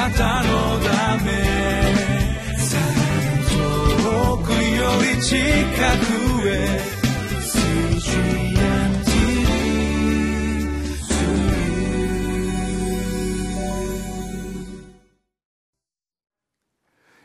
なたのため遠くより近くへ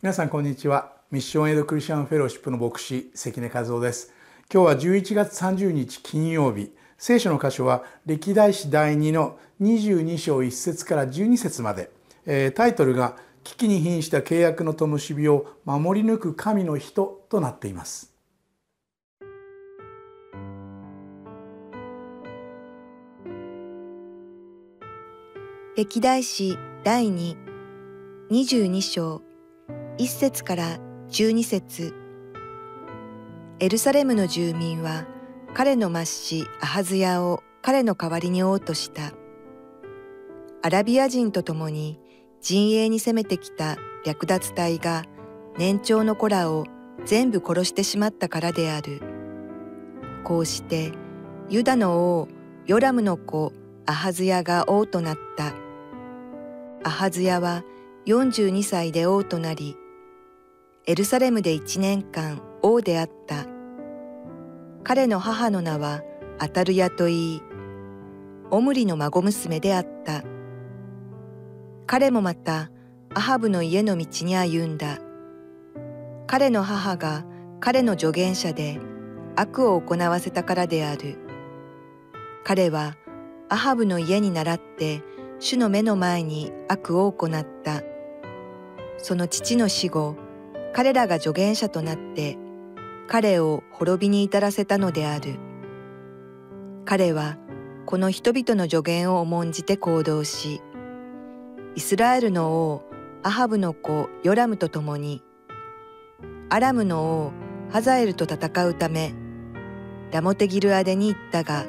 皆さんこんにちは。ミッションエイドクリスチャンフェローシップの牧師関根和夫です。今日は11月30日金曜日。聖書の箇所は歴代史第2の22章1節から12節まで、えー、タイトルが危機に瀕した契約の灯火を守り抜く神の人となっています歴代史第2 22章1節から12節エルサレムの住民は彼の末子アハズヤを彼の代わりに王とした。アラビア人と共に陣営に攻めてきた略奪隊が年長の子らを全部殺してしまったからである。こうしてユダの王ヨラムの子アハズヤが王となった。アハズヤは42歳で王となり、エルサレムで一年間王であった。彼の母の名はアタルヤといい、オムリの孫娘であった。彼もまたアハブの家の道に歩んだ。彼の母が彼の助言者で悪を行わせたからである。彼はアハブの家に倣って主の目の前に悪を行った。その父の死後、彼らが助言者となって彼を滅びに至らせたのである。彼はこの人々の助言を重んじて行動し、イスラエルの王アハブの子ヨラムと共に、アラムの王ハザエルと戦うため、ラモテギルアデに行ったが、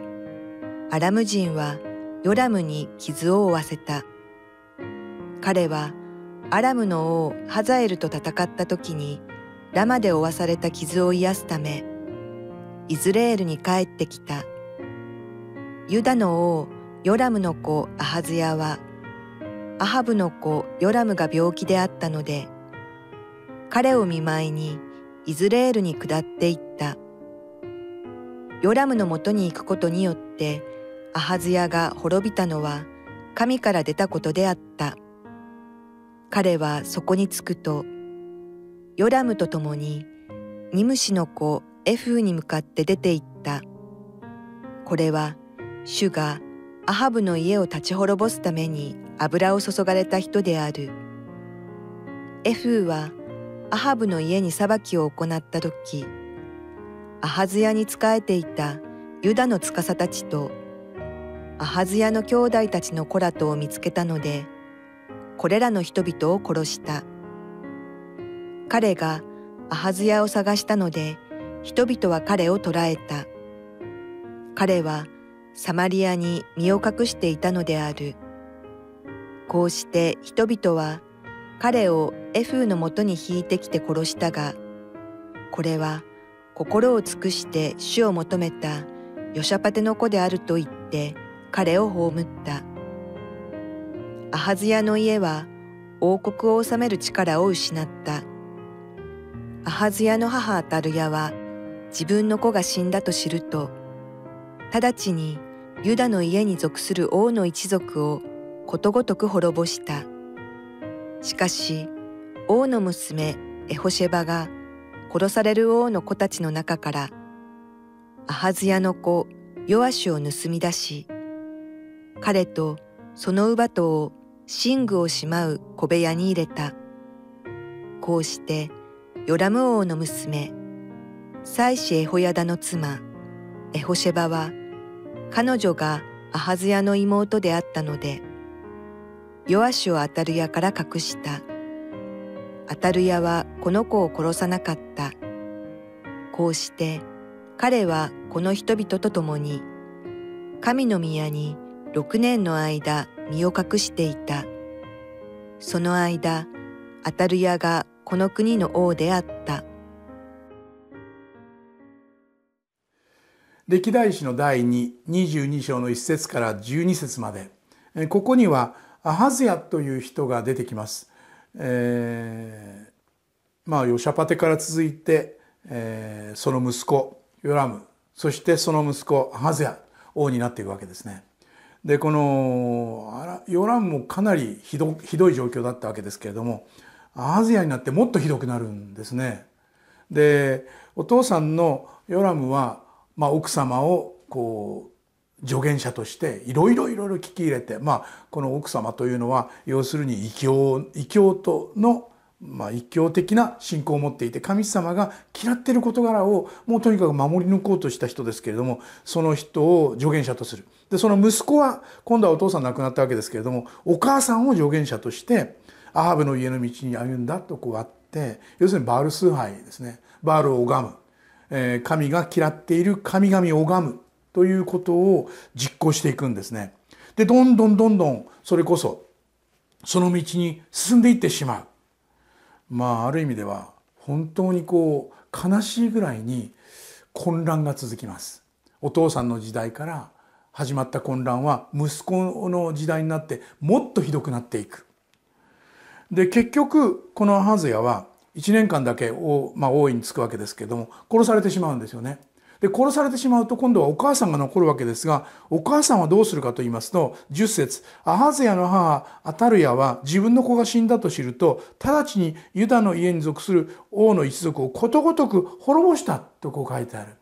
アラム人はヨラムに傷を負わせた。彼はアラムの王ハザエルと戦った時にラマで負わされた傷を癒すためイズレールに帰ってきたユダの王ヨラムの子アハズヤはアハブの子ヨラムが病気であったので彼を見舞いにイズレールに下っていったヨラムのもとに行くことによってアハズヤが滅びたのは神から出たことであった彼はそこに着くと、ヨラムと共にニムシの子エフーに向かって出て行った。これは主がアハブの家を立ち滅ぼすために油を注がれた人である。エフーはアハブの家に裁きを行った時、アハズヤに仕えていたユダの司たちとアハズヤの兄弟たちの子らとを見つけたので、これらの人々を殺した。彼がアハズヤを探したので、人々は彼を捕らえた。彼はサマリアに身を隠していたのである。こうして人々は彼をエフーのもとに引いてきて殺したが、これは心を尽くして主を求めたヨシャパテの子であると言って彼を葬った。アハズヤの家は王国を治める力を失った。アハズヤの母アタルヤは自分の子が死んだと知ると、直ちにユダの家に属する王の一族をことごとく滅ぼした。しかし、王の娘エホシェバが殺される王の子たちの中から、アハズヤの子ヨアシュを盗み出し、彼とその乳母とを寝具をしまう小部屋に入れた。こうして、ヨラム王の娘、妻子エホヤダの妻、エホシェバは、彼女がアハズヤの妹であったので、ヨアシをアタルヤから隠した。アタルヤはこの子を殺さなかった。こうして、彼はこの人々と共に、神の宮に六年の間身を隠していた。その間、アタルヤがこの国の王であった。歴代史の第2、22章の1節から12節まで、ここにはアハズヤという人が出てきます。えー、まあヨシャパテから続いて、えー、その息子ヨラムそしてその息子アハズヤ王になっていくわけですね。でこのヨラムもかなりひどひどい状況だったわけですけれどもアハズヤになってもっとひどくなるんですね。でお父さんのヨラムは、まあ、奥様をこう助言者としていろいろいろいろ聞き入れて、まあ、この奥様というのは要するに異教異教徒のまあ、一教的な信仰を持っていて神様が嫌っている事柄をもうとにかく守り抜こうとした人ですけれどもその人を助言者とする。でその息子は今度はお父さん亡くなったわけですけれどもお母さんを助言者としてアハブの家の道に歩んだとこうあって要するにバール崇拝ですね。バールを拝む、えー、神が嫌っている神々を拝む。ということを実行していくんですね。でどんどんどんどんそれこそその道に進んでいってしまう。まあある意味では本当にこう悲しいぐらいに混乱が続きます。お父さんの時代から始まった混乱は息子の時代になってもっとひどくなっていく。で結局このアハズヤは1年間だけ,、まあ、王位につくわけですけども殺されてしまうんですよね。で殺されてしまうと今度はお母さんが残るわけですがお母さんはどうするかと言いますと10節アハゼヤの母アタルヤは自分の子が死んだと知ると直ちにユダの家に属する王の一族をことごとく滅ぼしたとこう書いてある。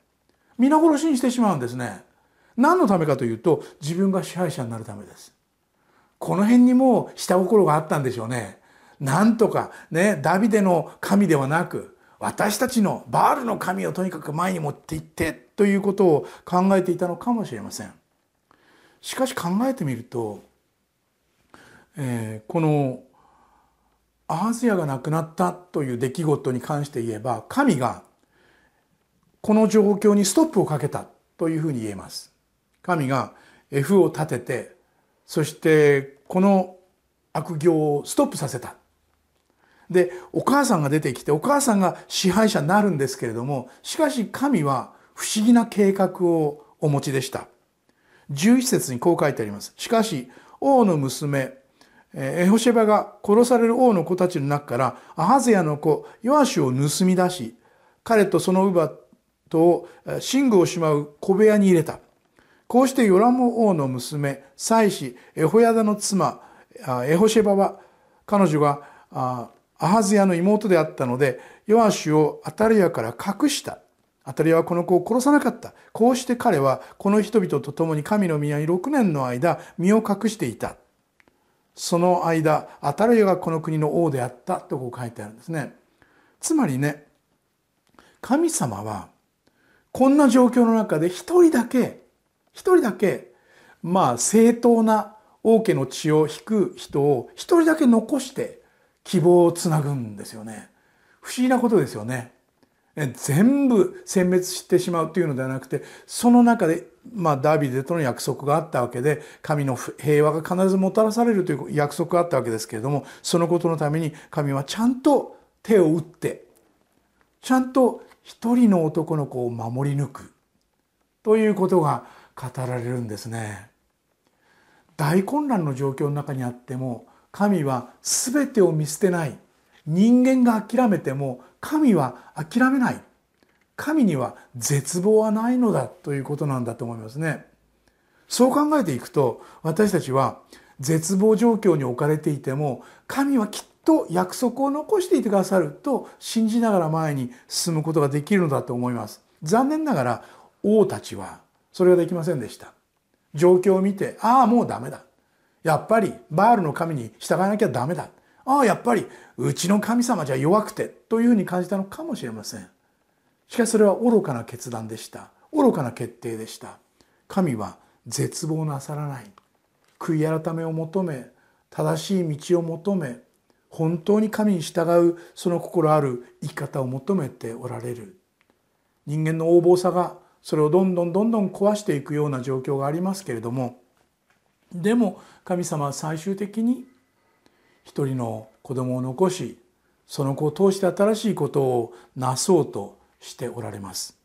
皆殺しにしてしまうんですね。何のためかというと自分が支配者になるためです。この辺にも下心があったんでしょうね。なんとかねダビデの神ではなく私たちのバールの神をとにかく前に持っていってということを考えていたのかもしれません。しかし考えてみると、えー、このアハズヤが亡くなったという出来事に関して言えば神がこの状況にストップをかけたというふうに言えます。神が F を立ててそしてこの悪行をストップさせたでお母さんが出てきてお母さんが支配者になるんですけれどもしかし神は不思議な計画をお持ちでした。11節にこう書いてあります。しかし王の娘エホシェバが殺される王の子たちの中からアハゼヤの子ヨアシュを盗み出し彼とその乳母と寝具をしまう小部屋に入れた。こうしてヨラム王の娘妻子エホヤダの妻エホシェバは彼女がアハズヤの妹であったのでヨアシュをアタリアから隠した。アタリアはこの子を殺さなかった。こうして彼はこの人々と共に神の宮に6年の間身を隠していた。その間アタリアがこの国の王であった。とこう書いてあるんですね。つまりね神様はこんな状況の中で一人だけ一人だけまあ正当な王家の血を引く人を一人だけ残して希望をつなぐんですよね不思議なことですよね全部殲滅してしまうというのではなくてその中で、まあ、ダビデとの約束があったわけで神の平和が必ずもたらされるという約束があったわけですけれどもそのことのために神はちゃんと手を打ってちゃんと一人の男の子を守り抜くということが語られるんですね。大混乱の状況の中にあっても神は全てを見捨てない。人間が諦めても神は諦めない。神には絶望はないのだということなんだと思いますね。そう考えていくと私たちは絶望状況に置かれていても神はきっと約束を残していてくださると信じながら前に進むことができるのだと思います。残念ながら王たちはそれができませんでした。状況を見てああもうダメだ。やっぱりバールの神に従わなきゃダメだ。ああ、やっぱりうちの神様じゃ弱くてというふうに感じたのかもしれません。しかしそれは愚かな決断でした。愚かな決定でした。神は絶望なさらない。悔い改めを求め、正しい道を求め、本当に神に従うその心ある生き方を求めておられる。人間の横暴さがそれをどんどんどんどん壊していくような状況がありますけれどもでも神様は最終的に一人の子供を残しその子を通して新しいことをなそうとしておられます。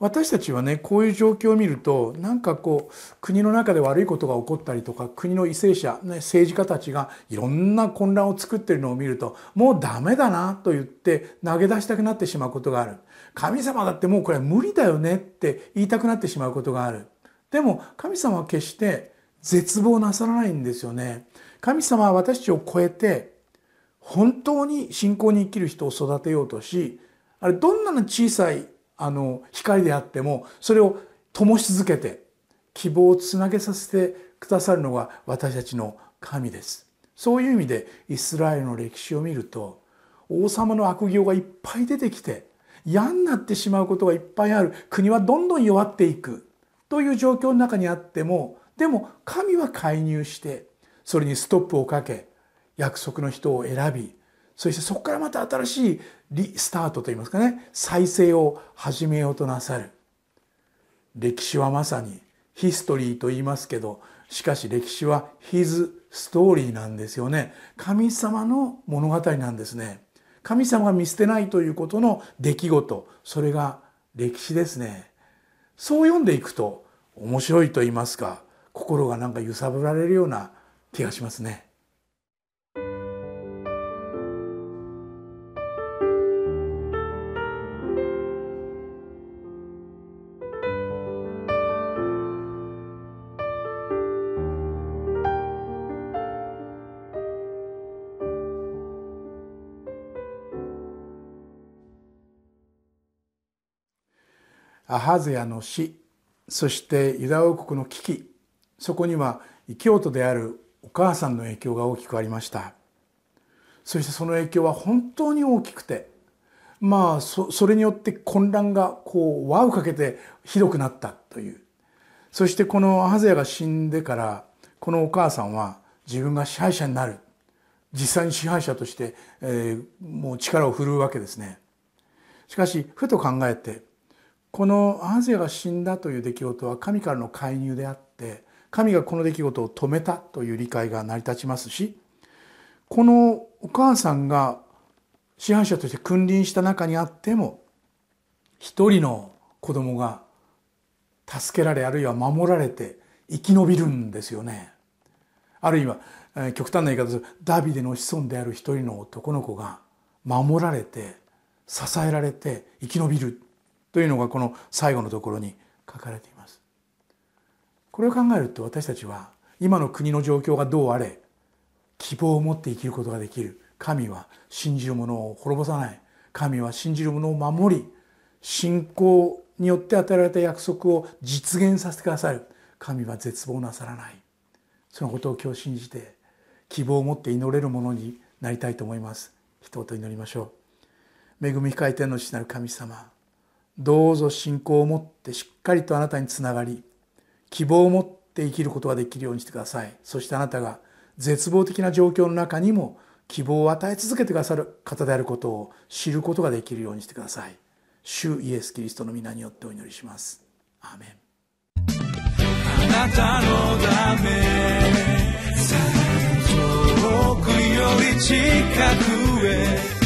私たちはねこういう状況を見るとなんかこう国の中で悪いことが起こったりとか国の為政者、ね、政治家たちがいろんな混乱を作ってるのを見るともうダメだなと言って投げ出したくなってしまうことがある。神様だってもうこれは無理だよねって言いたくなってしまうことがある。でも神様は決して絶望なさらないんですよね。神様は私たちを超えて本当に信仰に生きる人を育てようとしあれどんな小さいあの光であってもそれを灯し続けて希望をつなげさせてくださるのが私たちの神です。そういう意味でイスラエルの歴史を見ると王様の悪行がいっぱい出てきて嫌になってしまうことがいっぱいある。国はどんどん弱っていく。という状況の中にあってもでも神は介入してそれにストップをかけ約束の人を選びそしてそこからまた新しいリスタートといいますかね再生を始めようとなさる。歴史はまさにヒストリーと言いますけどしかし歴史はヒズストーリーなんですよね。神様の物語なんですね。神様が見捨てないということの出来事それが歴史ですね。そう読んでいくと面白いと言いますか心がなんか揺さぶられるような気がしますね。アハゼヤの死そしてユダ王国の危機。そこには異教徒であるお母さんの影響が大きくありました。そしてその影響は本当に大きくてまあそれによって混乱がこう輪をかけてひどくなったという。そしてこのアハゼヤが死んでからこのお母さんは自分が支配者になる。実際に支配者として、えー、もう力を振るうわけですね。しかしふと考えてこのアハゼが死んだという出来事は神からの介入であって神がこの出来事を止めたという理解が成り立ちますしこのお母さんが支配者として君臨した中にあっても一人の子供が助けられあるいは守られて生き延びるんですよね。あるいは極端な言い方ですダビデの子孫である一人の男の子が守られて支えられて生き延びるというのがこの最後のところに書かれていますこれを考えると私たちは今の国の状況がどうあれ希望を持って生きることができる。神は信じる者を滅ぼさない。神は信じる者を守り信仰によって与えられた約束を実現させてくださる。神は絶望なさらない。そのことを今日信じて希望を持って祈れるものになりたいと思います。一言祈りましょう。恵み深い天の父なる神様どうぞ信仰を持ってしっかりとあなたにつながり希望を持って生きることができるようにしてください。そしてあなたが絶望的な状況の中にも希望を与え続けてくださる方であることを知ることができるようにしてください。主イエス・キリストの皆によってお祈りします。アメン。あなたのため遠くより近くへ。